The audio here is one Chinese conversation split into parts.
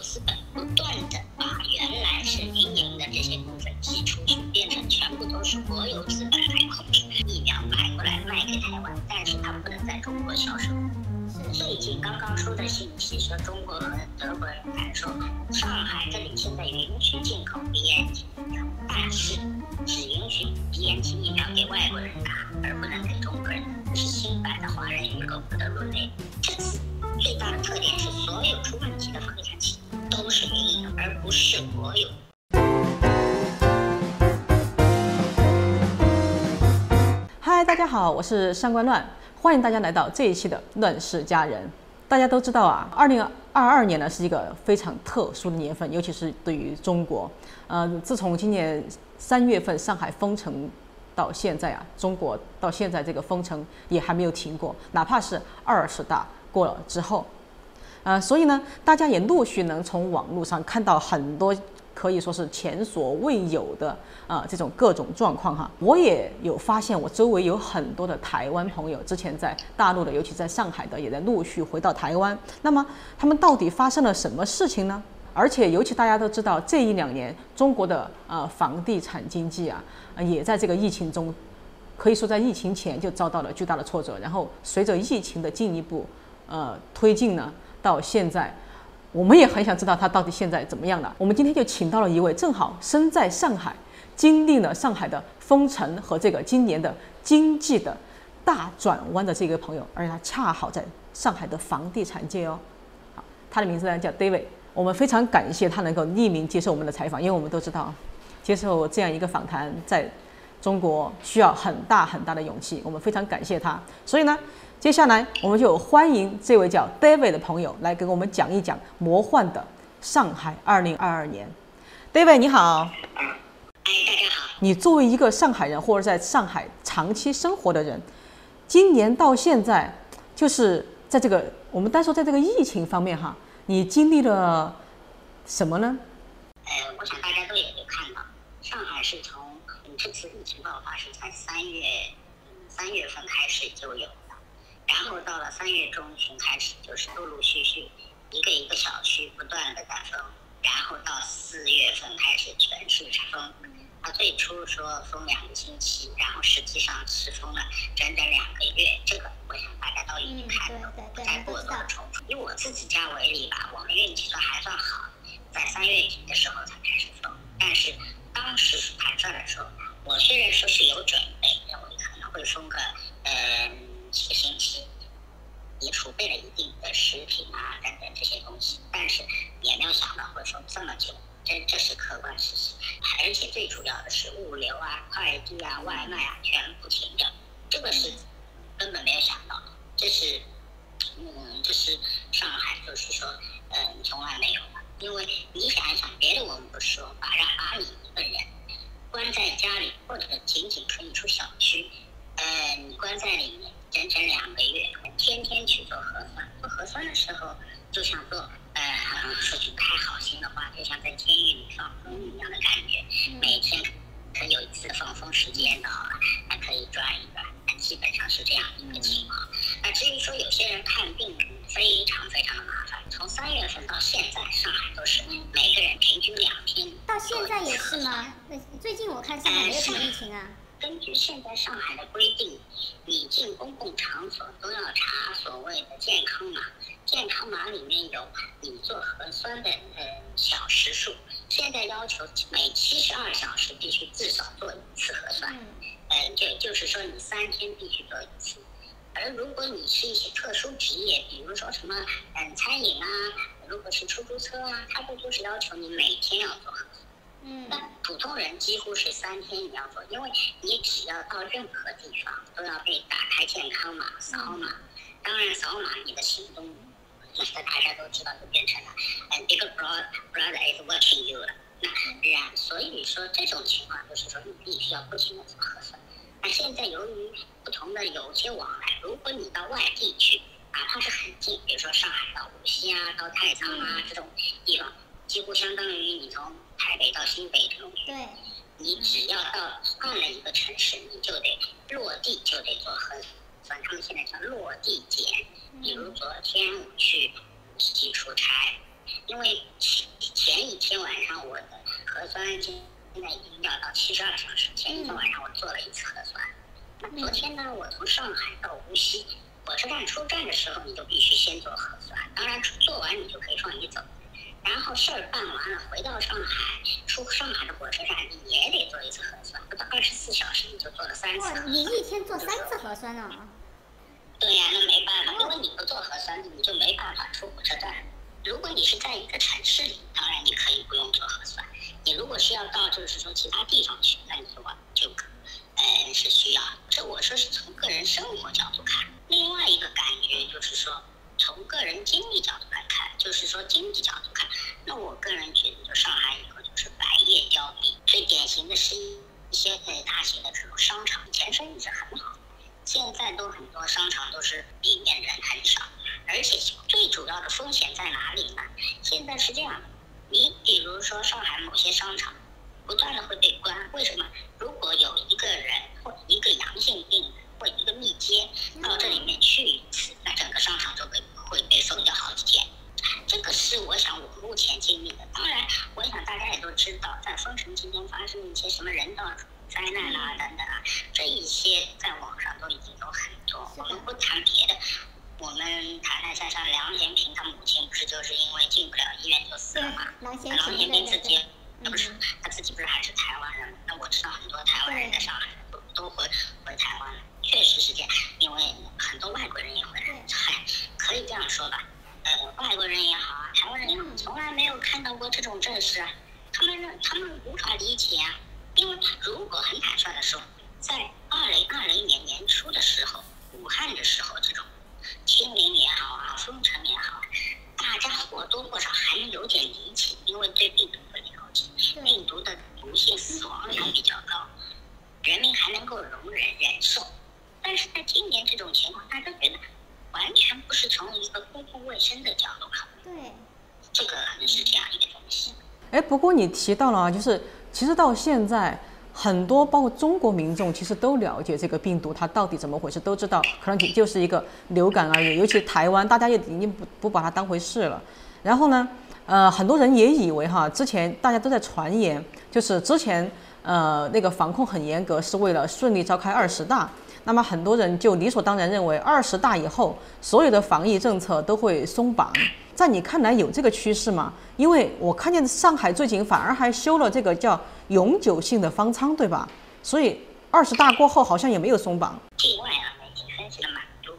资本不断的把原来是民营的这些部分挤出去，变成全部都是国有资本来控制。疫苗买过来卖给台湾，但是它不能在中国销售。最近刚刚出的信息说，中国和德国人谈说，上海这里现在允许进口 BNT 疫苗，但是只允许 BNT 疫苗给外国人打，而不能给中国人。是新版的华人与狗的论类。不是我有。嗨，大家好，我是上官乱。欢迎大家来到这一期的《乱世佳人》。大家都知道啊，二零二二年呢是一个非常特殊的年份，尤其是对于中国。呃，自从今年三月份上海封城到现在啊，中国到现在这个封城也还没有停过，哪怕是二十大过了之后，呃，所以呢，大家也陆续能从网络上看到很多。可以说是前所未有的啊，这种各种状况哈，我也有发现，我周围有很多的台湾朋友，之前在大陆的，尤其在上海的，也在陆续回到台湾。那么他们到底发生了什么事情呢？而且尤其大家都知道，这一两年中国的呃房地产经济啊，也在这个疫情中，可以说在疫情前就遭到了巨大的挫折，然后随着疫情的进一步呃推进呢，到现在。我们也很想知道他到底现在怎么样了。我们今天就请到了一位正好身在上海，经历了上海的封城和这个今年的经济的大转弯的这个朋友，而且他恰好在上海的房地产界哦。好，他的名字呢叫 David。我们非常感谢他能够匿名接受我们的采访，因为我们都知道，接受这样一个访谈在中国需要很大很大的勇气。我们非常感谢他，所以呢。接下来，我们就欢迎这位叫 David 的朋友来给我们讲一讲魔幻的上海2022年。David，你好。哎，大家好。你作为一个上海人或者在上海长期生活的人，今年到现在，就是在这个我们单说在这个疫情方面哈，你经历了什么呢？呃，我想大家都有看到，上海是从这次疫情爆发是在三月三月份开始就有。然后到了三月中旬开始，就是陆陆续续一个一个小区不断的在封，然后到四月份开始全市封。他最初说封两个星期，然后实际上是封了整整两个月。这个我想大家都已经看了，不再过多的重复。以我自己家为例吧，我们运气算还算好，在三月底的时候才开始封。但是当时盘算的时候，我虽然说是有准备，认为可能会封个嗯。几个星期，也储备了一定的食品啊等等这些东西，但是也没有想到会说这么久，这这是客观事实。而且最主要的是物流啊、快递啊、外卖啊全部停掉，这个是根本没有想到。这是，嗯，这是上海就是说，嗯，从来没有的。因为你想一想，别的我们不说，把让把你一个人关在家里，或者仅仅可以出小区，呃，你关在里面。整整两个月，天天去做核酸。做核酸的时候，就像做呃，说句不太好听的话，就像在监狱里放风一样的感觉。每天可有一次放风时间的，还可以转一转，基本上是这样一个情况。那至于说有些人看病，非常非常的麻烦。从三月份到现在，上海都是每个人平均两天。到现在也是吗？最近我看上海没有什么疫情啊。根据现在上海的规定，你进公共场所都要查所谓的健康码。健康码里面有你做核酸的呃小时数。现在要求每七十二小时必须至少做一次核酸。嗯，就就是说你三天必须做一次。而如果你是一些特殊职业，比如说什么嗯餐饮啊，如果是出租车啊，他不就是要求你每天要做核酸？嗯，那普通人几乎是三天也要做，因为你只要到任何地方都要被打开健康码扫码，当然扫码你的行动，那大家都知道就变成了，嗯，big brother is watching you 了。那然所以说这种情况就是说你必须要不停的做核酸。那现在由于不同的有些往来，如果你到外地去，哪怕是很近，比如说上海到无锡啊，到太仓啊这种地方。几乎相当于你从台北到新北这种距离，你只要到换了一个城市，你就得落地就得做核酸。他们现在叫落地检。比如昨天我去无锡出差，因为前一天晚上我的核酸现在已经要到七十二小时，前一天晚上我做了一次核酸。那昨天呢，我从上海到无锡火车站出站的时候，你就必须先做核酸，当然做完你就可以放你走。然后事儿办完了，回到上海，出上海的火车站，你也得做一次核酸。不到二十四小时，你就做了三次。哇，你一天做三次核酸呢？对呀，那没办法，如果你不做核酸，你就没办法出火车站。如果你是在一个城市里，当然你可以不用做核酸。你如果是要到就是说其他地方去，那你就就呃是需要。这我说是从个人生活角度看，另外一个感觉就是说。从个人经历角度来看，就是说经济角度看，那我个人觉得，就上海以后就是百业凋敝。最典型的是一些呃大型的这种商场，以前生意是很好，现在都很多商场都是里面人很少，而且最主要的风险在哪里呢？现在是这样的，你比如说上海某些商场不断的会被关，为什么？如果有一个人或一个阳性病人或一个密接到这里面去一次，那整个商场就被。会被封掉好几天，这个是我想我目前经历的。当然，我想大家也都知道，在封城期间发生一些什么人道灾难啊等等啊，这一些在网上都已经有很多。我们不谈别的，我们谈谈像像梁延平他母亲不是就是因为进不了医院就死了嘛？梁延平自己，那不是他自己不是还是台湾人？那我知道很多台湾人在上海都都回回台湾了，确实是这样，因为很多外国人也回来。嗨。可以这样说吧，外国人也好啊，台湾人也好，从来没有看到过这种阵势啊，他们他们无法理解啊，因为如果很坦率的说，在二零二零年年初的时候，武汉的时候，这种清明也好啊，封城也好，大家或多或少还能有点理解，因为对病毒不了解，病毒的毒性、死亡率比较高，人民还能够容忍忍受，但是在今年这种情况，大家觉得。完全不是从一个公共卫生的角度考虑，对，这个可能是这样一个东西。哎，不过你提到了啊，就是其实到现在，很多包括中国民众其实都了解这个病毒它到底怎么回事，都知道可能仅就是一个流感而已。尤其台湾，大家也已经不不把它当回事了。然后呢，呃，很多人也以为哈，之前大家都在传言，就是之前呃那个防控很严格，是为了顺利召开二十大。那么很多人就理所当然认为，二十大以后所有的防疫政策都会松绑。在你看来有这个趋势吗？因为我看见上海最近反而还修了这个叫永久性的方舱，对吧？所以二十大过后好像也没有松绑。境外啊，媒体分析了蛮多。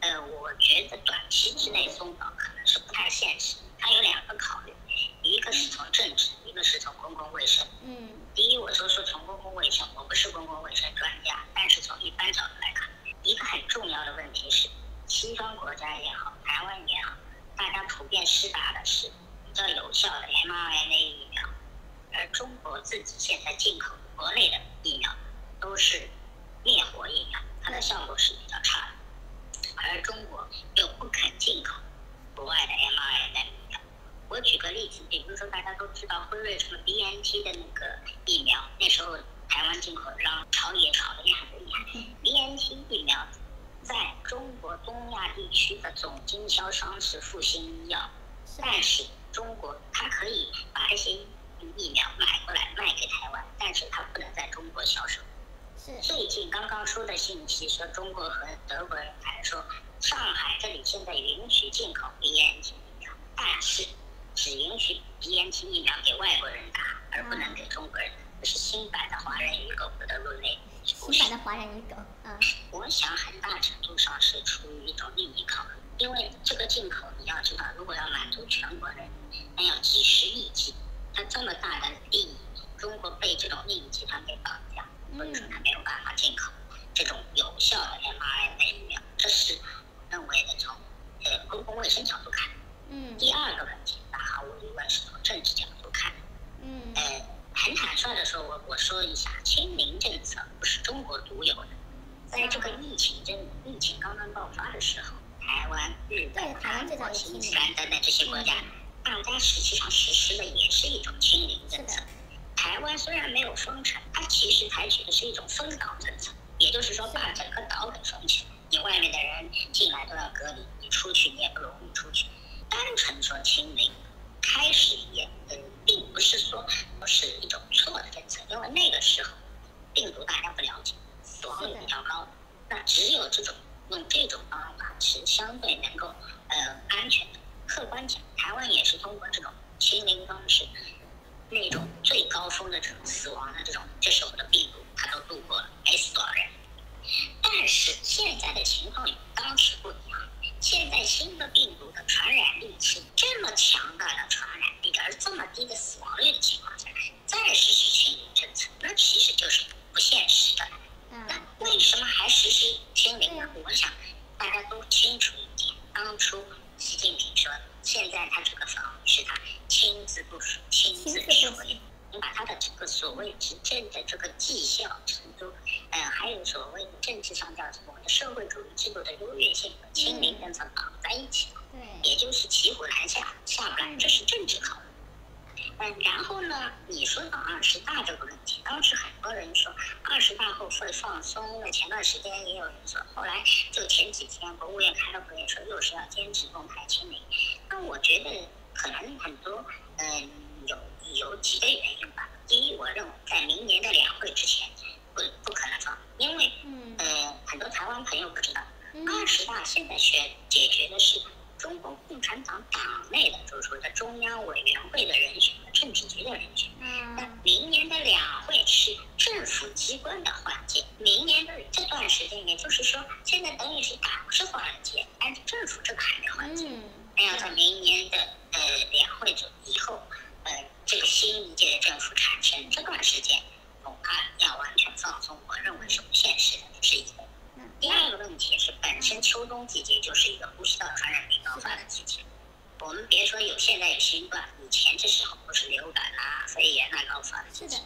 呃，我觉得短期之内松绑可能是不太现实。它有两个考虑，一个是从政治，一个是从公共卫生。嗯。第一，我说说从公共卫生，我不是公共卫生专家，但是从一般角度来看，一个很重要的问题是，西方国家也好，台湾也好，大家普遍施打的是比较有效的 mRNA 疫苗，而中国自己现在进口国内的疫苗都是灭活疫苗，它的效果是比较差的，而中国又不肯进口国外的 mRNA。我举个例子，比如说大家都知道辉瑞什么 BNT 的那个疫苗，那时候台湾进口让炒也炒的也很厉害。BNT 疫苗在中国东亚地区的总经销商是复星医药，但是中国它可以把这些疫苗买过来卖给台湾，但是它不能在中国销售。最近刚刚出的信息说，中国和德国人还说，上海这里现在允许进口 BNT 疫苗，但是。只允许 BNT 疫苗给外国人打，而不能给中国人。这是新版的华人与狗的论类。新版的华人与狗，嗯。我想很大程度上是出于一种利益考虑，因为这个进口你要知道，如果要满足全国人，那要几十亿剂，它这么大的利益，中国被这种利益集团给绑架，所以说它没有办法进口这种有效的 mRNA 疫苗。这是我认为的从呃公共卫生角度看。嗯。第二个问题。毫无疑问是从政治角度看，嗯，呃，很坦率的说，我我说一下，清零政策不是中国独有的，在这个疫情真疫情刚刚爆发的时候，台湾、日本、韩国、新西兰等等这些国家，大家实际上实施的也是一种清零政策。台湾虽然没有封城，它其实采取的是一种封岛政策，也就是说把整个岛给封起来，你外面的人进来都要隔离，你出去你也不容易出去，单纯说清零。开始也嗯，并不是说是一种错的政策，因为那个时候病毒大家不了解，死亡率比较高，那只有这种用这种方法是相对能够呃安全的。客观讲，台湾也是通过这种清零方式，那种最高峰的这种死亡的这种这时候的病毒，它都度过了，没死多少人。但是现在的情况与当时不一样，现在新的病毒的传染力是这么强大的传染力，而这么低的死亡率的情况下，再实施清零政策，那其实就是不现实的。那为什么还实施清零呢？我想大家都清楚一点，当初习近平说，现在他这个防疫是他亲自部署、亲自指挥。你把他的这个所谓执政的这个绩效程度，呃，还有所谓的政治上叫什么的社会主义制度的优越性和清零政策绑在一起了，对，也就是骑虎难下，下不来，这是政治考虑。嗯，然后呢，你说到二十大这个问题，当时很多人说二十大后会放松，那前段时间也有人说，后来就前几天国务院开了会说又是要坚持动态清零，那我觉得可能很多，嗯，有。有几个原因吧。第一，我认为在明年的两会之前不不可能放，因为呃很多台湾朋友不知道，二十大现在选解决的是中国共产党党内的，就是说的中央委员会的人选、政治局的人选。那明年的两会是政府机关的换届，明年的这段时间，也就是说现在等于是党是换届，但是政府这个还没换届，那要在明年的呃两会就以后。呃，这个新一届的政府产生这段时间，恐怕要完全放松，我认为是不现实的，这是一个。第二个问题是，本身秋冬季节就是一个呼吸道传染病高发的季节。我们别说有现在有新冠，以前这时候不是流感啊、肺炎啊高发的季节。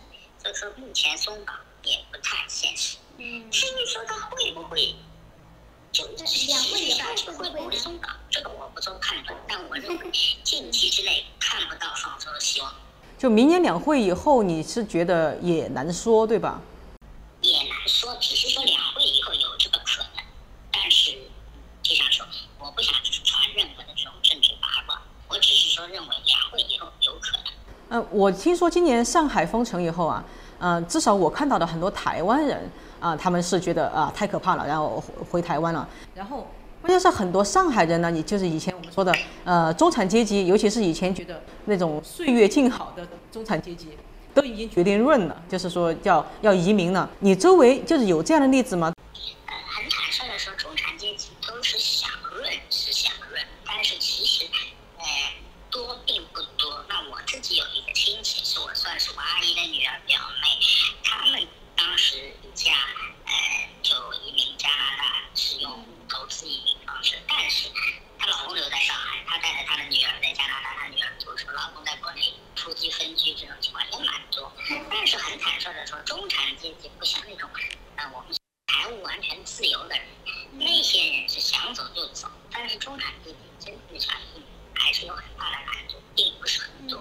所以说目前松绑也不太现实。嗯。至于说它会不会？就两会下去会不会松绑？这个我不做判断，但我认为 近期之内看不到放松的希望。就明年两会以后，你是觉得也难说，对吧？也难说，只是说两会以后有这就像说，我不想就是传任何的这种政治八卦，我只是说认为两会以后有可能。嗯，我听说今年上海封城以后啊，嗯，至少我看到的很多台湾人。啊，他们是觉得啊太可怕了，然后回台湾了。然后关键是很多上海人呢，你就是以前我们说的呃中产阶级，尤其是以前觉得那种岁月静好的中产阶级，都已经决定润了，就是说要要移民了。你周围就是有这样的例子吗？呃，很坦率的说，中产阶级都是想润是想润，但是其实呃多并不多。那我自己有一个亲戚，是我算是我阿姨的女儿表妹，他们。当时一家呃就移民加拿大，是用投资移民方式，但是她老公留在上海，她带着她的女儿在加拿大，她女儿读书，老公在国内夫妻分居，这种情况也蛮多。但是很坦率的说，中产阶级不像那种呃我们财务完全自由的人，那些人是想走就走。但是中产阶级真正想移民，还是有很大的难度，并不是很多。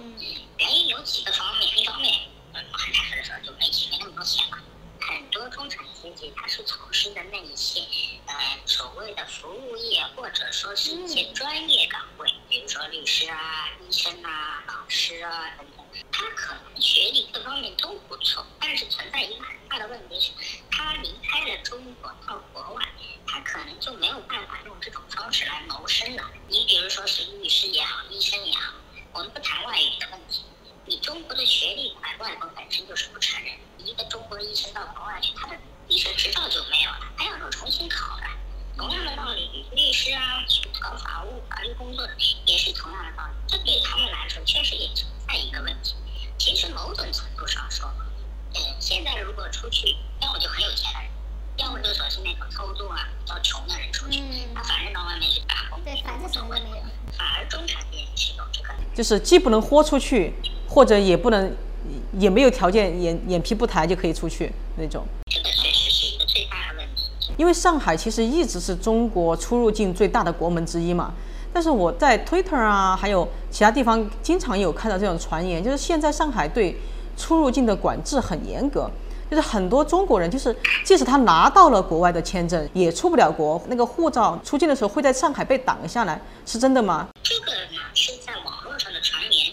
原因有几个方面，一方面嗯很坦率的说，就没钱，没那么多钱嘛。很多中产阶级，他是从事的那一些，呃，所谓的服务业，或者说是一些专业岗位，比如说律师啊、医生啊、老师啊等等。他可能学历各方面都不错，但是存在一个很大的问题是，他离开了中国到国外，他可能就没有办法用这种方式来谋生的。你比如说是律师也好，医生也好，我们不谈外语的问题。你中国的学历，外国本身就是不承认。一个中国医生到国外去，他的医生执照就没有了，他要重新考的。同样的道理，律师啊，去搞法务、法律工作的，也是同样的道理。这对他们来说，确实也存在一个问题。其实某种程度上说，嗯，现在如果出去，要么就很有钱的人，要么就说是那种偷渡啊、比较穷的人出去，他反正到外面去打工，对，反正什么都没有。反而中产阶级是有这个，就是既不能豁出去。或者也不能，也没有条件，眼眼皮不抬就可以出去那种。这个确实是一个最大的问题。因为上海其实一直是中国出入境最大的国门之一嘛。但是我在 Twitter 啊，还有其他地方，经常有看到这种传言，就是现在上海对出入境的管制很严格，就是很多中国人，就是即使他拿到了国外的签证，也出不了国，那个护照出境的时候会在上海被挡下来，是真的吗网络上的传言。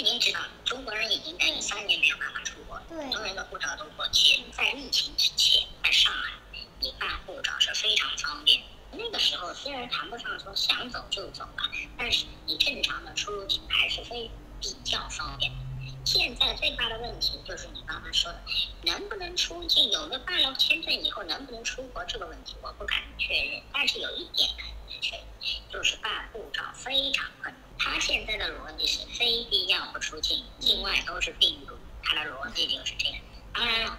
你知道，中国人已经等于三年没有办法出国，对很多人的护照都过期。在疫情之前，在上海，你办护照是非常方便。那个时候虽然谈不上说想走就走吧，但是你正常的出入境还是非比较方便。现在最大的问题就是你刚才说的，能不能出境，有了办了签证以后能不能出国这个问题，我不敢确认。但是有一点可以确认，就是办护照非常困难。他现在的逻辑是非必要不出境，境外都是病毒，他的逻辑就是这样。当然了，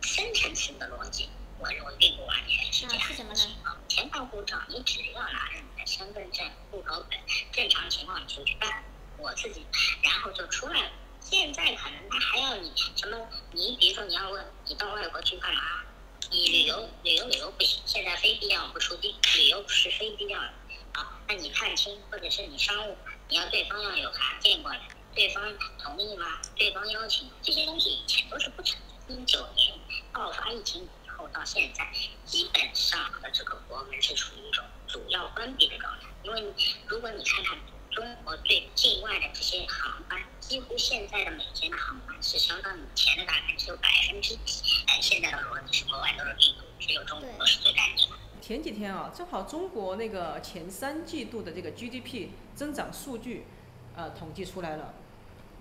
深层次的逻辑，我认为并不完全是这样什么情况。前办护照，你只要拿着你的身份证、户口本，正常情况你就去办，我自己，然后就出来了。现在可能他还要你什么？你比如说你要问你到外国去干嘛？你旅游旅游旅游不行，现在非必要不出境，旅游是非必要的啊。那你探亲或者是你商务，你要对方要有函件过来，对方同意吗？对方邀请这些东西以前都是不存在。一九年爆发疫情以后到现在，基本上的这个国门是处于一种主要关闭的状态。因为如果你看看中国对境外的这些航班，几乎现在的每天的航班是相当于以前的大概只有百分之几。但现在的逻辑是国外都是病毒，只有中国是最干净的。前几天啊，正好中国那个前三季度的这个 GDP 增长数据，呃，统计出来了。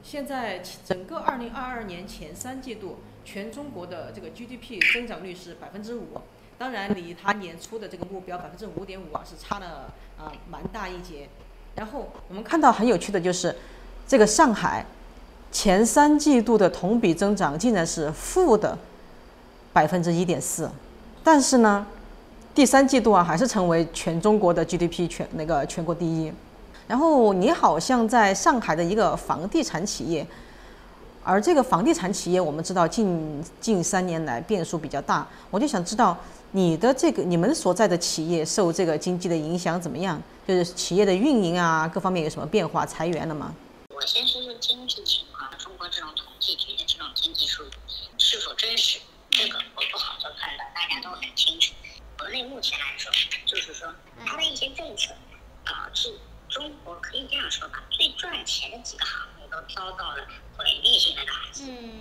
现在整个2022年前三季度，全中国的这个 GDP 增长率是百分之五，当然离他年初的这个目标百分之五点五啊是差了啊蛮大一截。然后我们看到很有趣的就是，这个上海前三季度的同比增长竟然是负的百分之一点四，但是呢，第三季度啊还是成为全中国的 GDP 全那个全国第一。然后你好像在上海的一个房地产企业，而这个房地产企业我们知道近近三年来变数比较大，我就想知道你的这个你们所在的企业受这个经济的影响怎么样？就是企业的运营啊各方面有什么变化？裁员了吗？我先说说经济情况，中国这种统计局的这种经济数据是否真实，这个我不好做判断，大家都很清楚。国内目前来说，就是说它的一些政策导致中国可以这样说吧，最赚钱的几个行业都遭到了毁灭性的打击。嗯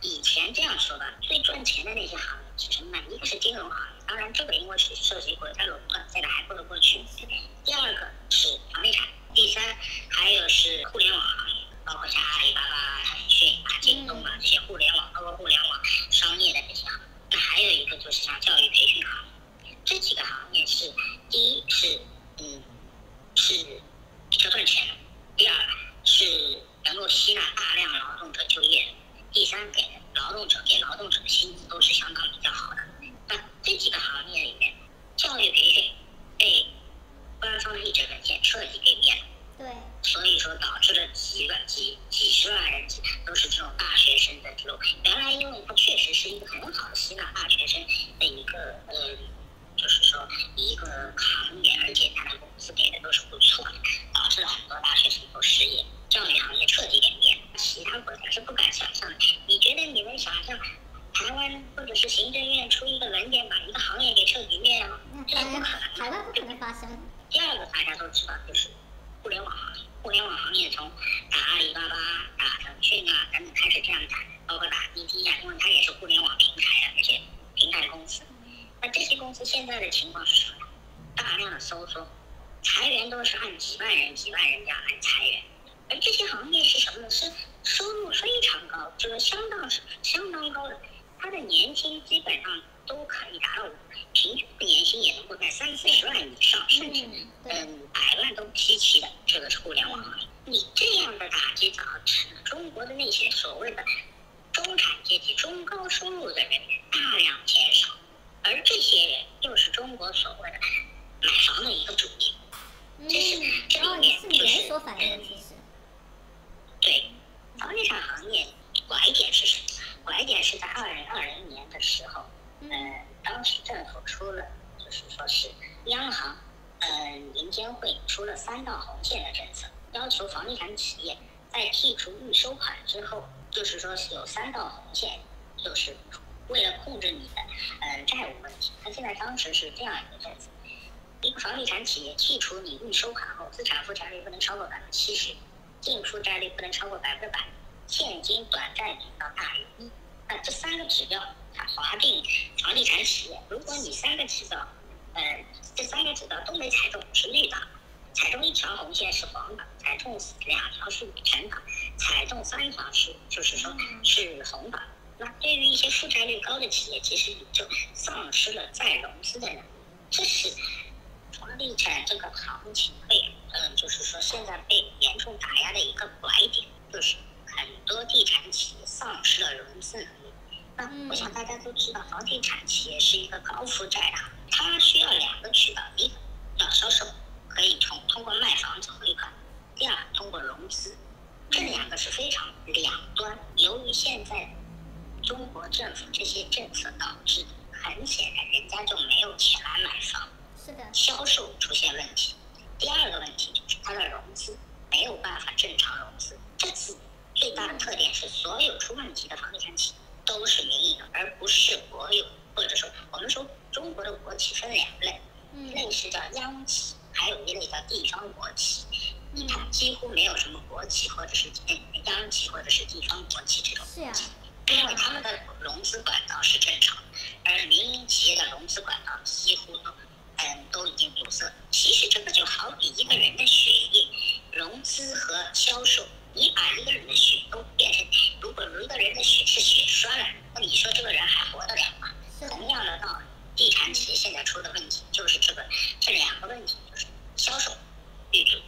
以前这样说吧，最赚钱的那些行业是什么呢？一个是金融行业，当然这个因为是涉及国家垄断，这个还过得过去。第二个是房地产，第三还有是互联网行业，包括像阿里巴巴、腾讯啊、京东啊这些互联网，包括互联网商业的这些行业。那还有一个就是像教育培训行业，这几个行业是第一是嗯是比较赚钱的，第二是能够吸纳大量劳动者就业的。第三，给劳动者给劳动者的薪资都是相当比较好的。那这几个行业里面，教育培训被官方译制文件彻底给灭了，对，所以说导致了几万几几十万人都是这种大学生的这种。原来因为它确实是一个很好的吸纳大学生的一个呃，就是说一个行业，而且它的工资给的都是不错的，导致了很多大学生都失业。教育行业彻底给灭了，其他国家是不敢想象的。你觉得你能想象台湾或者是行政院出一个文件把一个行业给彻底灭了吗？那这是不台湾可能的。台湾不可能发生。第二个大家都知道就是互联网行业，互联网行业从打阿里巴巴、打腾讯啊等等开始这样打，包括打滴滴啊，因为它也是互联网平台的这些平台公司。那这些公司现在的情况是什么呢？大量的收缩，裁员都是按几万人、几万人这样来裁员。而这些行业是什么呢？是收入非常高，就是相当是相当高的，它的年薪基本上都可以达到平均的年薪也能够在三四十万以上，甚至嗯，对，嗯，百万都不稀奇的，这个是互联网行业。你这样的打击导致了中国的那些所谓的中产阶级、中高收入的人大量减少，而这些人又是中国所谓的买房的一个主力。嗯，这是这里面是就是连锁反应，其实，对，房地产行业拐点是什么？拐点是在二零二零年的时候，嗯呃，当时政府出了，就是说是央行，呃，银监会出了三道红线的政策，要求房地产企业在剔除预收款之后，就是说有三道红线，就是为了控制你的呃债务问题。它现在当时是这样一个政策：一个房地产企业剔除你预收款后，资产负债率不能超过百分之七十。净负债率不能超过百分之百，现金短债比要大于一。那这三个指标，它划定房地产企业，如果你三个指标，呃，这三个指标都没踩中，是绿的；踩中一条红线是黄的；踩中两条是橙的；踩中三条是就是说是红的。那对于一些负债率高的企业，其实你就丧失了再融资的能力。这是房地产这个行情被，嗯，就是说现在被严重打压的一个拐点，就是很多地产企业丧失了融资能力。那我想大家都知道，房地产企业是一个高负债的，它需要两个渠道：一个要销售，可以通通过卖房子回款；第二，通过融资。这两个是非常两端。由于现在中国政府这些政策导致，很显然人家就没有钱来买房，是的，销售出现问题。第二个问题就是它的融资没有办法正常融资。这次最大的特点是，所有出问题的房地产企业。都是民营，而不是国有，或者说我们说中国的国企分两类，一类是叫央企，还有一类叫地方国企。它几乎没有什么国企或者是央企或者是地方国企这种，因为他们的融资管道是正常，而民营企业的融资管道几乎都嗯都已经堵塞。其实这个就好比一个人的血液，融资和销售。你把一个人的血都变成，如果一个人的血是血栓了，那你说这个人还活得了吗？同样的道理，地产企业现在出的问题就是这个，这两个问题就是销售不足，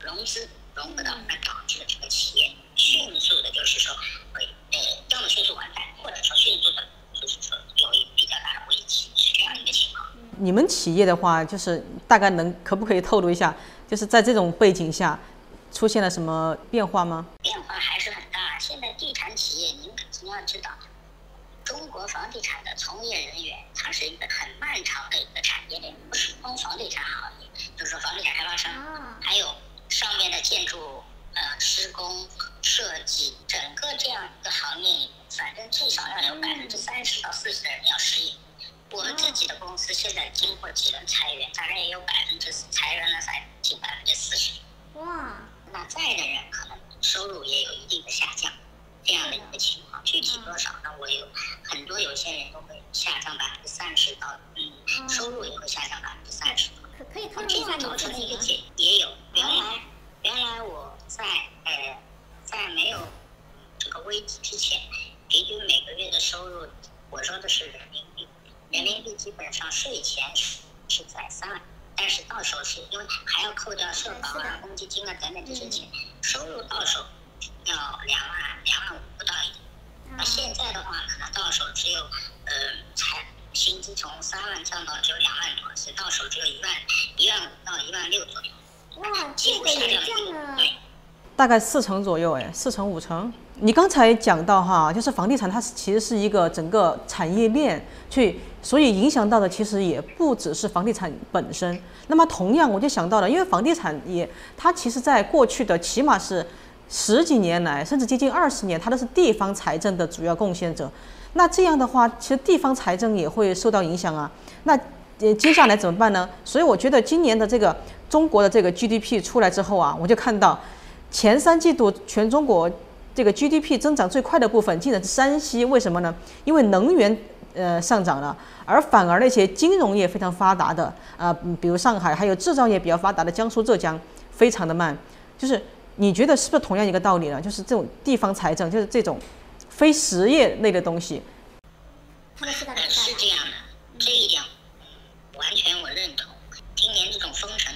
融资融不到，那导致了这个企业迅速的，就是说会呃，要么迅速完蛋，或者说迅速的，就是说有一比较大的危机，是这样一个情况。你们企业的话，就是大概能可不可以透露一下，就是在这种背景下。出现了什么变化吗？变化还是很大。现在地产企业，您您要知道，中国房地产的从业人员，它是一个很漫长的一个产业链，不是光房地产行业，就是说房地产开发商，还有上面的建筑呃施工设计，整个这样一个行业，反正至少要有百分之三十到四十的人要失业。我们自己的公司现在经过几轮裁员，大概也有百分之裁员了才近百分之四十。哇！那在的人可能收入也有一定的下降，这样的一个情况，具体多少呢？我有很多有些人都会下降百分之三十到，嗯，收入也会下降百分之三十。可可以透露一下造成的一个结也有。原来原来我在呃在没有这个危机之前，平均每个月的收入，我说的是人民币，人民币基本上税前是是在三万。但是到手是因为还要扣掉社保啊、公积金啊等等这些钱，收入到手要两万两万五不到一点。那现在的话，可能到手只有呃，才薪资从三万降到只有两万多，所以到手只有一万一万五到一万六左右。哇，这个也降了。对。大概四成左右，哎，四成五成。你刚才讲到哈，就是房地产它其实是一个整个产业链，去所以影响到的其实也不只是房地产本身。那么同样，我就想到了，因为房地产也它其实在过去的起码是十几年来，甚至接近二十年，它都是地方财政的主要贡献者。那这样的话，其实地方财政也会受到影响啊。那，接下来怎么办呢？所以我觉得今年的这个中国的这个 GDP 出来之后啊，我就看到。前三季度全中国这个 GDP 增长最快的部分竟然是山西，为什么呢？因为能源呃上涨了，而反而那些金融业非常发达的啊，比如上海，还有制造业比较发达的江苏、浙江，非常的慢。就是你觉得是不是同样一个道理呢？就是这种地方财政，就是这种非实业类的东西。是这样的，这一点完全我认同。今年这种封城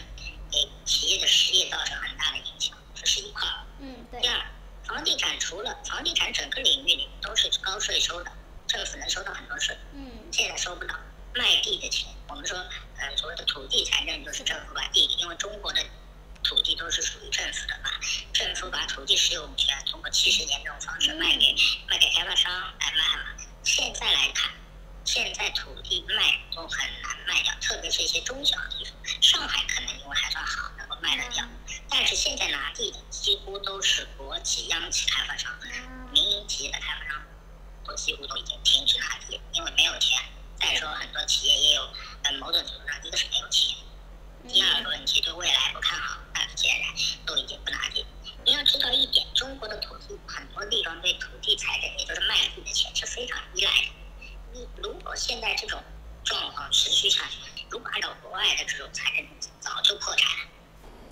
给企业的实业造成很大的影响。这是一块。嗯，对。第二，房地产除了房地产整个领域里都是高税收的，政府能收到很多税。嗯。现在收不到卖地的钱，我们说，呃，所谓的土地财政就是政府把地，因为中国的土地都是属于政府的嘛，政府把土地使用权通过七十年这种方式卖给卖给开发商来卖嘛。现在来看，现在土地卖都很难卖掉，特别是一些中小地方，上海可能因为还算好，能够卖得掉。但是现在拿地的几乎都是国企、央企开发商，民营企业的开发商都几乎都已经停止拿地，因为没有钱。再说很多企业也有呃某种程度上一个是没有钱，第二个问题对未来不看好，都已经不拿地。你要知道一点，中国的土地很多地方对土地财政，也就是卖地的钱是非常依赖的。你如果现在这种状况持续下去，如果按照国外的这种财政政策，早就破产了。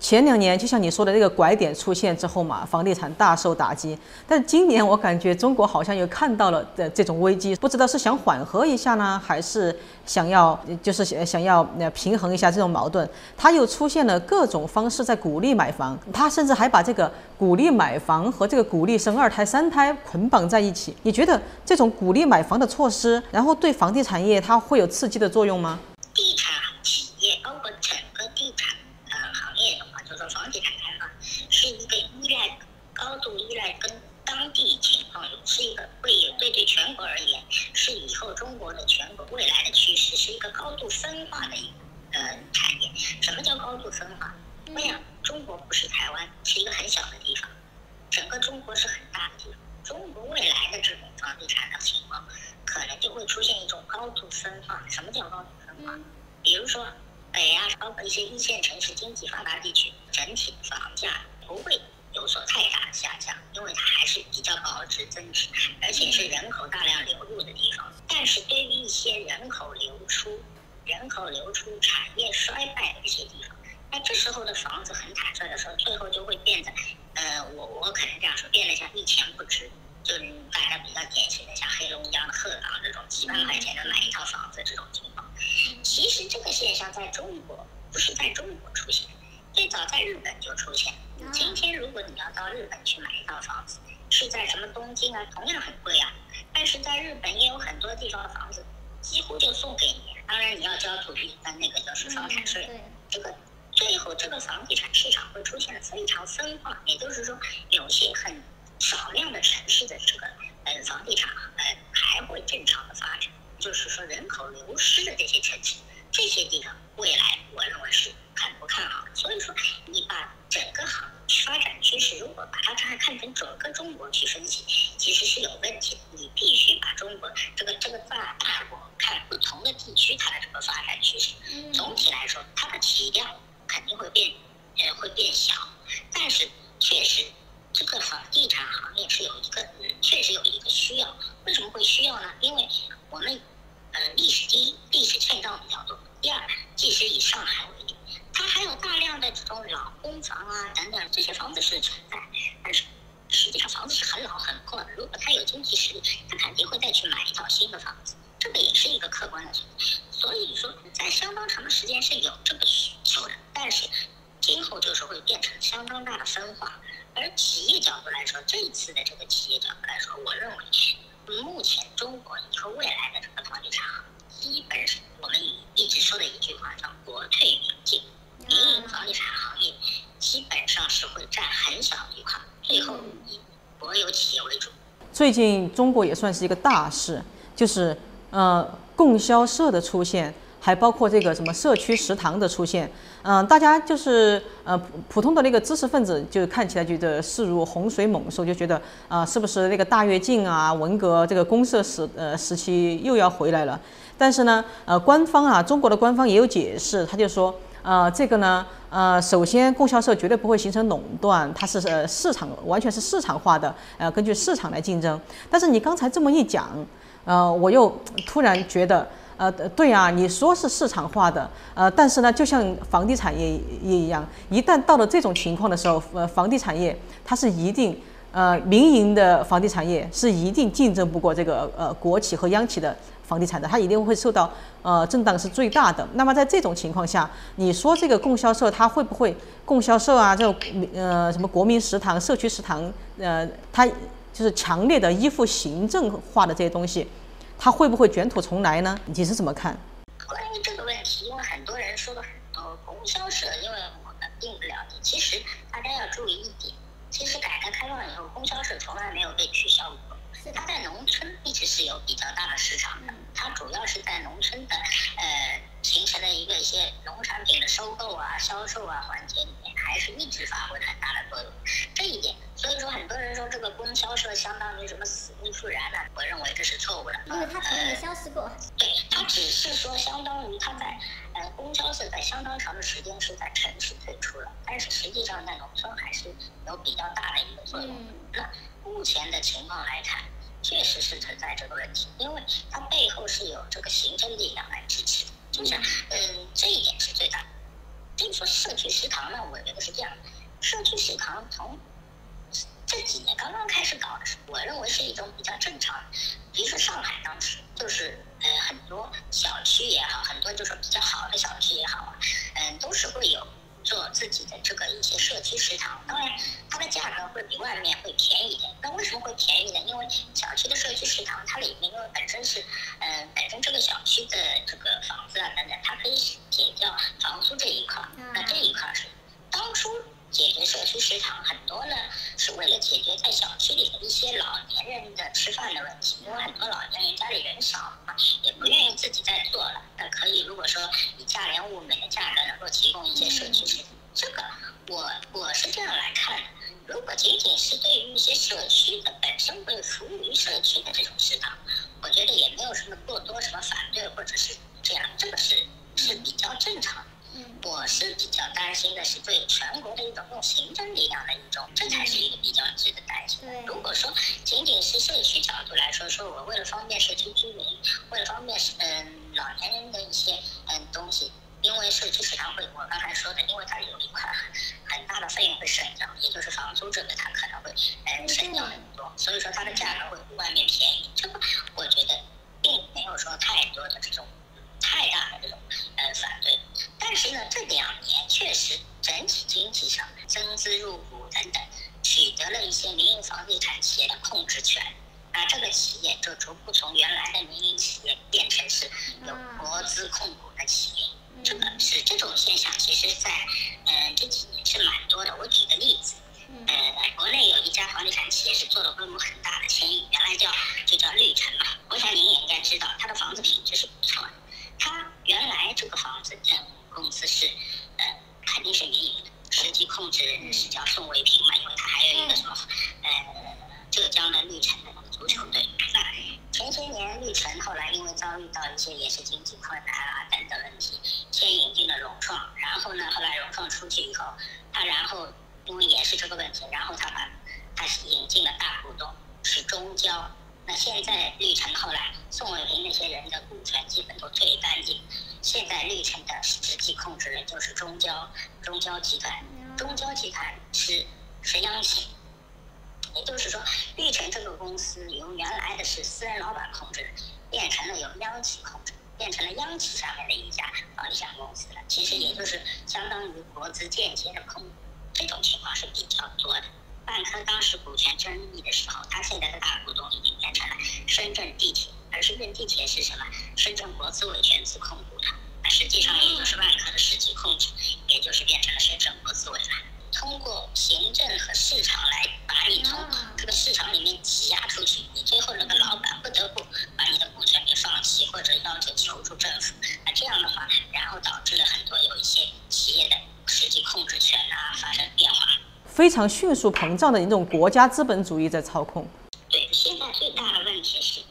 前两年就像你说的那个拐点出现之后嘛，房地产大受打击。但今年我感觉中国好像又看到了的这种危机，不知道是想缓和一下呢，还是想要就是想要平衡一下这种矛盾。他又出现了各种方式在鼓励买房，他甚至还把这个鼓励买房和这个鼓励生二胎、三胎捆绑在一起。你觉得这种鼓励买房的措施，然后对房地产业它会有刺激的作用吗？地产企业包括整个地产呃行业的话，就是说房地产开发是一个依赖高度依赖跟当地情况有，是一个会有对对全国而言是以后中国的全国未来的趋势，是一个高度分化的一个呃产业。什么叫高度分化？我想中国不是台湾，是一个很小的地方，整个中国是很大的地方。中国未来的这种房地产的情况，可能就会出现一种高度分化。什么叫高度分化？比如说北啊，包括一些一线城市、经济发达地区，整体房价不会有所太大保值增值，而且是人口大量流入的地方。但是对于一些人口流出、人口流出、产业衰败的一些地方，那这时候的房子很坦率的说，最后就会变得，呃，我我可能这样说，变得像一钱不值。就是大家比较典型的，像黑龙江的鹤岗这种几万块钱能买一套房子这种情况。其实这个现象在中国不是在中国出现，最早在日本就出现。今天如果你要到日本去买一套房子，是在什么东京啊，同样很贵啊。但是在日本也有很多地方的房子几乎就送给你，当然你要交土地，但那个就是房产税。这个最后这个房地产市场会出现非常分化，也就是说有些很。少量的城市的这个呃房地产呃还会正常的发展，就是说人口流失的这些城市，这些地方未来我认为是很不看好。所以说你把整个行发展趋势，如果把它看看成整个中国去分析，其实是有问题的。你必须把中国这个这个大大国看不同的地区它的这个发展趋势。总体来说，它的体量肯定会变呃会变小，但是确实。这个房地产行业是有一个，确实有一个需要。为什么会需要呢？因为我们，呃，历史第一，历史欠账比较多；第二，即使以上海为有大量的这种老公房啊等等，这些房子是存在，但是实际上房子是很老很破的。如果他有经济实力，他肯定会再去买一套新的房子，这个也是一个客观的存在。所以说，在相当长的时间是有这个需求的，但是今后就是会变成相当大的分化。而企业角度来说，这一次的这个企业角度来说，我认为目前中国以后未来的这个房地产，基本上我们一直说的一句话叫“国退民进”，民营房地产行业基本上是会占很小一块，最后以国有企业为主。最近中国也算是一个大事，就是呃供销社的出现。还包括这个什么社区食堂的出现，嗯，大家就是呃普普通的那个知识分子，就看起来觉得势如洪水猛兽，就觉得啊，是不是那个大跃进啊，文革这个公社时呃时期又要回来了？但是呢，呃，官方啊，中国的官方也有解释，他就说，呃，这个呢，呃，首先供销社绝对不会形成垄断，它是呃市场完全是市场化的，呃，根据市场来竞争。但是你刚才这么一讲，呃，我又突然觉得。呃，对啊，你说是市场化的，呃，但是呢，就像房地产业业一样，一旦到了这种情况的时候，呃，房地产业它是一定，呃，民营的房地产业是一定竞争不过这个呃国企和央企的房地产的，它一定会受到呃震荡是最大的。那么在这种情况下，你说这个供销社它会不会供销社啊这种呃什么国民食堂、社区食堂，呃，它就是强烈的依附行政化的这些东西？它会不会卷土重来呢？你是怎么看？关于这个问题，因为很多人说了很多供销社，因为我们并不了解。其实大家要注意，是，从来没有被取消过。是他在农村直是有比较大的市场的，它主要是在农村的呃形成的一个一些农产品的收购啊、销售啊环节里面，还是一直发挥很大的作用。这一点。所以说，很多人说这个供销社相当于什么死灰复燃了，我认为这是错误的。因为它从没消失过。对，它只是说相当于它在呃，供销社在相当长的时间是在城市退出了，但是实际上在农村还是有比较大的一个作用。那目前的情况来看，确实是存在这个问题，因为它背后是有这个行政力量来支持的，就是嗯，这一点是最大的。至于说社区食堂呢，我觉得是这样，社区食堂从这几年刚刚开始搞的时候，我认为是一种比较正常。比如说上海当时就是呃很多小区也好，很多就是比较好的小区也好啊，嗯，都是会有做自己的这个一些社区食堂。当然，它的价格会比外面会便宜一点。那为什么会便宜呢？因为小区的社区食堂它里面因为本身是嗯本身这个小区的这个房子啊等等，它可以减掉房租这一块。那这一块是当初。解决社区食堂很多呢，是为了解决在小区里的一些老年人的吃饭的问题，因为很多老年人家里人少嘛，也不愿意自己再做了。那可以，如果说以价廉物美的价格能够提供一些社区食堂，这个我我是这样来看的。如果仅仅是对于一些社区的本身会服务于社区的这种食堂，我觉得也没有什么过多什么反对或者是这样，这个是是比较正常的。我是比较担心的是对全国的一种用行政力量的一种，这才是一个比较值得担心的。如果说仅仅是社区角度来说，说我为了方便社区居民，为了方便嗯老年人的一些嗯东西，因为社区食堂会，我刚才说的，因为它有一块很很大的费用会省掉，也就是房租这个它可能会嗯省掉很多，所以说它的价格会比外面便宜。这个我觉得并没有说太多的这种太大的这种呃反对。但是呢，这两年确实整体经济上增资入股等等，取得了一些民营房地产企业的控制权，那这个企业就逐步从原来的民营企业变成是有国资控股的企业。这个是这种现象，其实在嗯这几年是蛮多的。我举个例子，呃，国内有一家房地产企业是做的规模很大的，千亿，原来叫就叫绿城嘛。我想您也应该知道，它的房子品质是不错的。原来这个房子，嗯。公司是，呃，肯定是民营的，实际控制人是叫宋卫平嘛，因为他还有一个什么，呃，浙江的绿城的足球队。那前些年绿城后来因为遭遇到一些也是经济困难啊等等问题，先引进了融创，然后呢，后来融创出去以后，他然后因为也是这个问题，然后他把他引进了大股东是中交。那现在绿城后来宋卫平那些人的股权基本都退干净，现在绿城的实际控制人就是中交，中交集团，中交集团是是央企，也就是说绿城这个公司由原来的是私人老板控制，变成了由央企控制，变成了央企下面的一家房地产公司了，其实也就是相当于国资间接的控股，这种情况是比较多的。万科当时股权争议的时候，它现在的大股东已经变成了深圳地铁，而深圳地铁是什么？深圳国资委全资控股的，那实际上也就是万非常迅速膨胀的一种国家资本主义在操控。对，现在最大的问题是，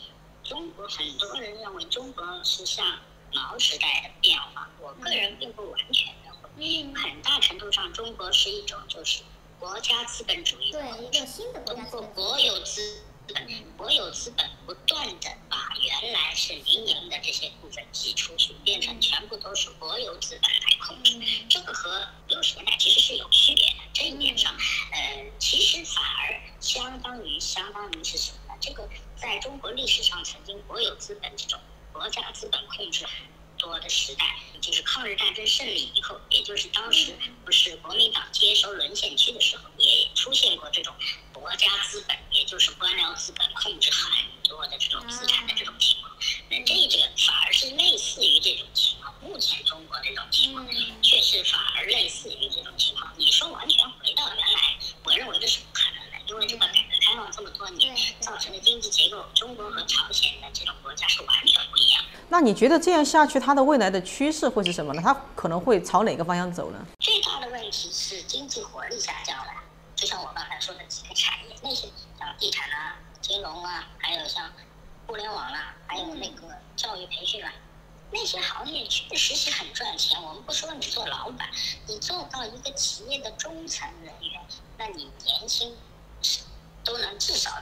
中国很多人认为中国是像毛时代的变化，我个人并不完全认为。很大程度上，中国是一种就是国家资本主义。对，一个新的国家通过国有资本，国有资本不断的把原来是民营的这些部分挤出去，变成全部都是国有资本来控制。这个和六十年代其实是有区别的。这一点上，呃，其实反而相当于相当于是什么呢？这个在中国历史上曾经国有资本这种国家资本控制很多的时代，就是抗日战争胜利以后，也就是当时不是国民党接收沦陷区的时候，也出现过这种国家资本，也就是官僚资本控制很多的这种资产的这种情况。那这个反而是类似于这种情况。目前中国这种情况，确实反而类似于这种情况。你说完全回到原来，我认为这是不可能的，因为这个改革开放这么多年造成的经济结构，中国和朝鲜的这种国家是完全不一样。那你觉得这样下去，它的未来的趋势会是什么呢？它可能会朝哪个方向走呢？最大的问题是经济活力下降了，就像我刚才说的几个产业，那些像地产啊、金融啊，还有像互联网啊，还有那个教育培训啊。那些行业确实是很赚钱。我们不说你做老板，你做到一个企业的中层人员，那你年薪是都能至少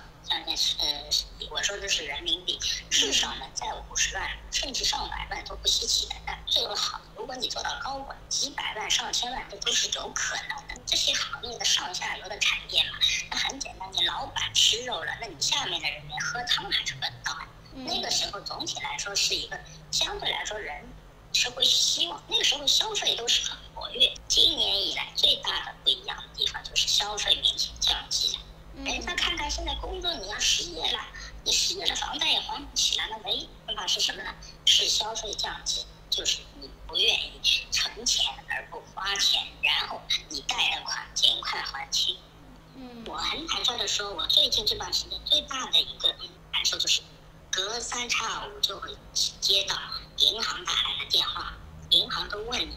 呃，我说的是人民币，至少呢在五十万甚至上百万都不稀奇的。但最好，如果你做到高管，几百万上千万，这都是有可能的。这些行业的上下游的产业嘛，那很简单，你老板吃肉了，那你下面的人连喝汤还是喝得到呀？那个时候总体来说是一个相对来说人是会希望，那个时候消费都是很活跃。今年以来最大的不一样的地方就是消费明显降级了。人家看看现在工作你要失业了，你失业了房贷也还不起了，那唯一办法是什么呢？是消费降级，就是你不愿意存钱而不花钱，然后你贷的款尽快还清。嗯我很坦率的说，我最近这段时间最大的一个感受就是，隔三差五就会接到银行打来的电话，银行都问你，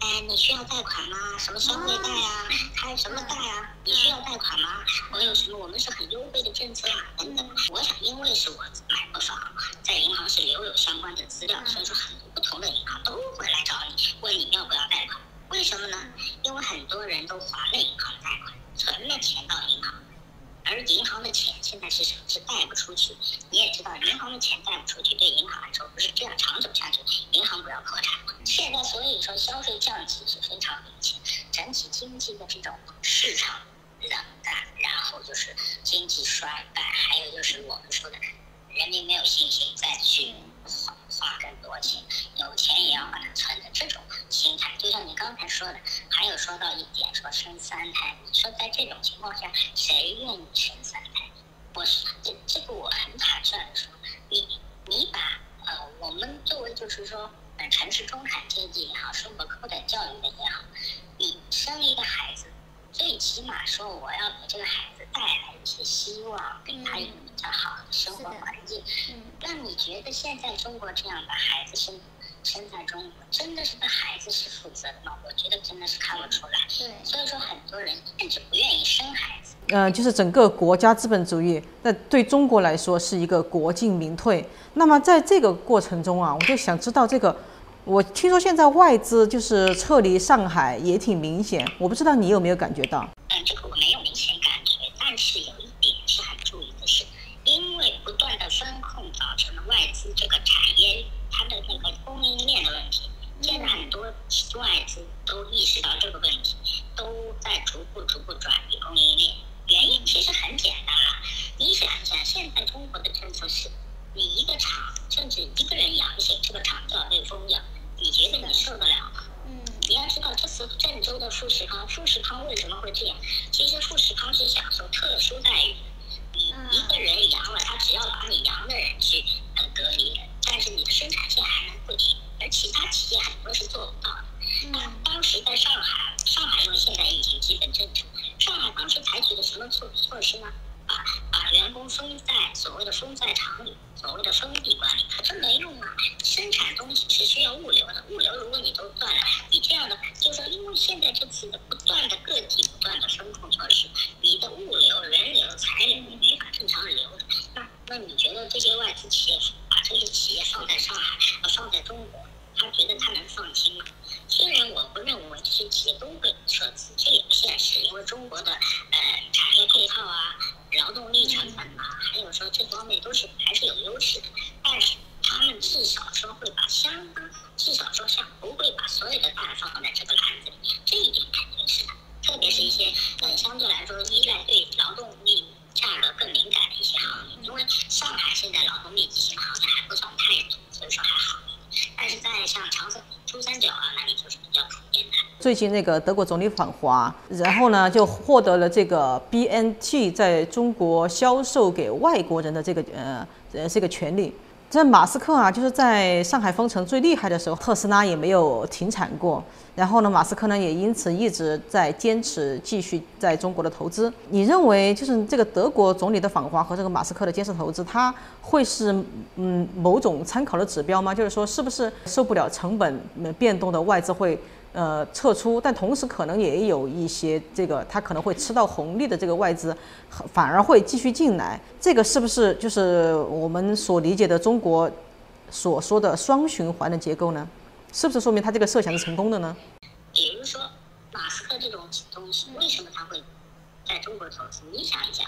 哎，你需要贷款吗？什么消费贷啊？开什么贷啊？你需要贷款吗？我有什么？我们是很优惠的政策啊，等等。我想，因为是我买过房，在银行是留有相关的资料，所以说很多不同的银行都会来找你，问你要不要贷款。为什么呢？因为很多人都还了银行贷款，存了钱到银行，而银行的钱现在是什么？是贷不出去。你也知道，银行的钱贷不出去，对银行来说不是这样长久下去，银行不要破产。现在所以说消费降级是非常明显，整体经济的这种市场冷淡，然后就是经济衰败，还有就是我们说的人民没有信心再去花更多钱，有钱也要把它存着，这种心态，就像你刚才说的，还有说到一点说生三胎，你说在这种情况下，谁愿意生三胎？我是这这个我很坦率的说，你你把呃我们作为就是说呃城市中产阶级也好，受过高等教育的也好，你生一个孩子，最起码说我要给这个孩子带来一些希望，给他一个比较好的生活环境。嗯那你觉得现在中国这样的孩子生生在中国，真的是对孩子是负责的吗？我觉得真的是看不出来。对所以说很多人甚至不愿意生孩子。呃，就是整个国家资本主义，那对中国来说是一个国进民退。那么在这个过程中啊，我就想知道这个，我听说现在外资就是撤离上海也挺明显，我不知道你有没有感觉到？嗯，这个我没有明显感觉，但是有一点是很注意的是，因为不断的风控造成了外资这个产业它的那个供应链的问题。现在很多外资都意识到这个问题，都在逐步逐步转移供应链。原因其实很简单啊，你想一想，现在中国的政策是，你一个厂甚至一个人阳性，这个厂就要被封掉，你觉得你受得了吗？嗯你要郑州的富士康，富士康为什么会这样？其实富士康是享受特殊待遇。你一个人阳了，他只要把你阳的人去呃隔离，但是你的生产线还能不停，而其他企业很多是做不到的。那嗯当时在上海，上海因为现在疫情基本正常，上海当时采取的什么措措施呢？把把员工封在所谓的封在厂里，所谓的封闭管理，这没用啊！生产东西是需要物流的，物流如果你都断了，你这样的就是说，因为现在这次的不断的各地不断的风控措施，你的物流、人流、财流你没法正常流。那那你觉得这些外资企业把这些企业放在上海，放在中国，他觉得他能放心吗？虽然我不认为这些企业都会撤资，这也不现实，因为中国的呃产业配套啊、劳动力成本啊，还有说这方面都是还是有优势的。但是他们至少说会把相当，至少说像不会把所有的蛋放在这个篮子里，这一点肯定是的。特别是一些呃相对来说依赖对劳动力价格更敏感的一些行业，因为上海现在劳动密集型行业还不算太多，所以说还好。在像长三珠三角啊，那里就是比较普遍的。最近那个德国总理访华，然后呢就获得了这个 BNT 在中国销售给外国人的这个呃呃这个权利。这马斯克啊，就是在上海封城最厉害的时候，特斯拉也没有停产过。然后呢，马斯克呢也因此一直在坚持继续在中国的投资。你认为就是这个德国总理的访华和这个马斯克的坚持投资，他会是嗯某种参考的指标吗？就是说，是不是受不了成本变动的外资会呃撤出，但同时可能也有一些这个他可能会吃到红利的这个外资，反而会继续进来。这个是不是就是我们所理解的中国所说的双循环的结构呢？是不是说明他这个设想是成功的呢？比如说，马斯克这种东西，为什么他会在中国投资？你想一想，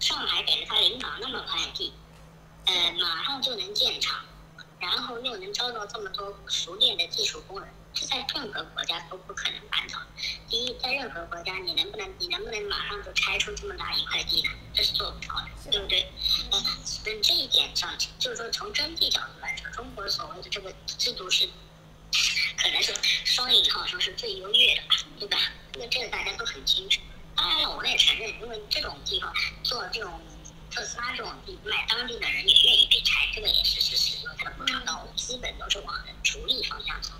上海给了他领导那么块地，呃，马上就能建厂，然后又能招到这么多熟练的技术工人，这在任何国家都不可能办到。第一，在任何国家，你能不能你能不能马上就拆出这么大一块地呢？这是做不到的，对不对？呃，从这一点上，就是说从征地角度来说，中国所谓的这个制度是。可能是双引号说是最优越的吧，对吧？这个这个大家都很清楚。当然了，我也承认，因为这种地方做这种特斯拉这种地卖，当地的人也愿意被拆，这个也是事实。它的补偿道路基本都是往逐利方向走。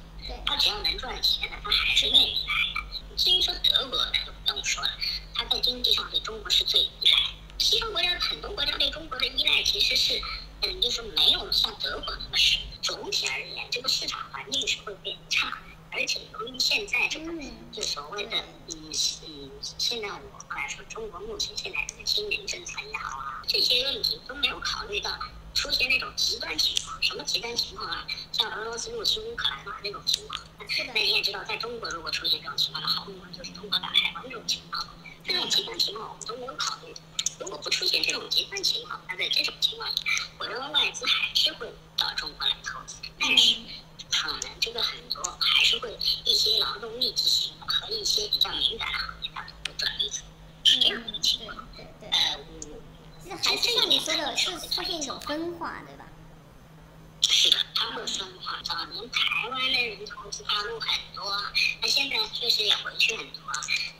他只要能赚钱的，他还是愿意来的。至于说德国，那就不用说了，他在经济上对中国是最依赖。西方国家很多国家对中国的依赖其实是，嗯，就是没有像德国那么深。总体而言，这个市场环境是会变差，而且由于现在这个就所谓的嗯嗯，现在我来说，中国目前现在这个清零政策也好啊，这些问题都没有考虑到出现那种极端情况。什么极端情况啊？像俄罗斯入侵乌克兰啊那种情况。那你也知道，在中国如果出现这种情况，那后果就是中国打台湾这种情况。这种极端情况我们都没有考虑。如果不出现这种极端情况，那在这种情况下，我认为外资还是会到中国来投资，但是可能这个很多还是会一些劳动密集型和一些比较敏感的行业，它会转移走，是这样的情况。呃，其实还是像你说的，是出现一种分化，对吧？是的，他会分化。早年台湾的人投资大陆很多，那现在确实也回去很多，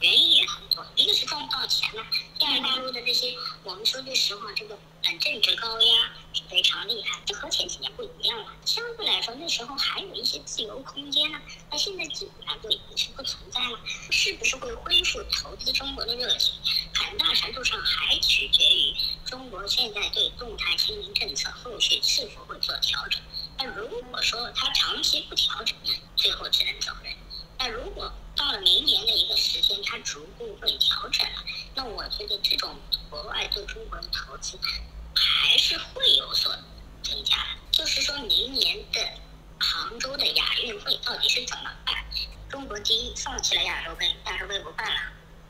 原因也很多。一个是赚不到钱了，第二大陆的这些，我们说句实话，这个嗯政治高压是非常厉害，这和前几年不一样了。相对来说，那时候还有一些自由空间呢，那现在基本上就已经是不存在了。是不是会恢复投资中国的热情？很大程度上还取决于中国现在对动态清零政策后续是否会做调整。那如果说它长期不调整，最后只能走人。那如果到了明年的一个时间，它逐步会调整了，那我觉得这种国外对中国的投资还是会有所增加的。就是说明年的杭州的亚运会到底是怎么办？中国第一放弃了亚洲杯，亚洲杯不办了。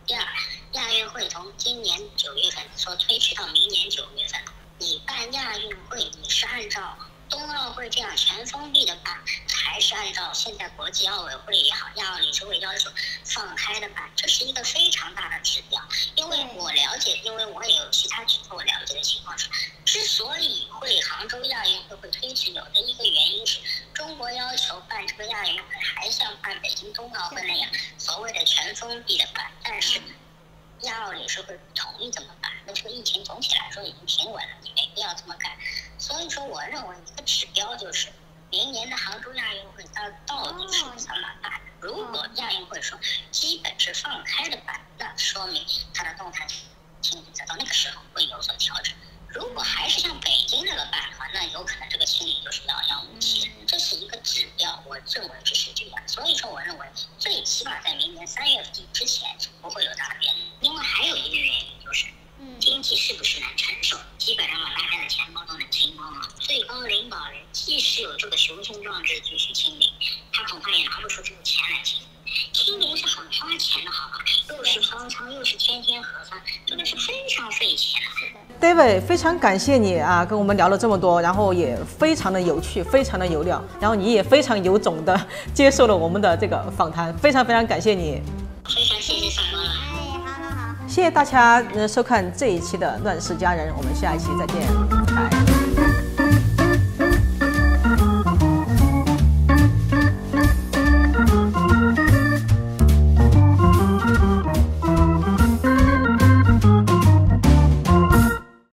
第二，亚运会从今年九月份说推迟到明年九月份，你办亚运会，你是按照冬奥会这样全封闭的办，还是按照现在国际奥委会也好，亚奥理事会要求放开的办？这是一个非常大的指标。因为我了解，因为我也有其他举措了解的情况是，之所以会杭州亚运会会推迟，有的一个原因是中国要求办这个亚运会还像办北京冬奥会那样，所谓的全封闭的办，但是亚奥理事会不同意这么办。那这个疫情总体来说已经平稳了，你没必要这么干。所以说，我认为一个指标就是明年的杭州亚运会它到底是怎么办？如果亚运会说基本是放开的办，那说明它的动态清理在到那个时候会有所调整。如果还是像北京那个办的话，那有可能这个清理就是遥遥无期。这是一个指标，我认为这是这样。所以说，我认为最起码在明年三月底之前不会有大变。因为还有一个原因就是，经济是不是能承受？基本上把大家的钱包都能清光了。最高领导人即使有这个雄心壮志继续清零，他恐怕也拿不出这个钱来清。清零是很花钱的，好吧？又是方舱，又是天天核酸，真的是非常费钱的。David，非常感谢你啊，跟我们聊了这么多，然后也非常的有趣，非常的有料，然后你也非常有种的接受了我们的这个访谈，非常非常感谢你。非常谢谢小光了。哎，好好好。谢谢大家收看这一期的《乱世佳人》，我们下一期再见，拜拜。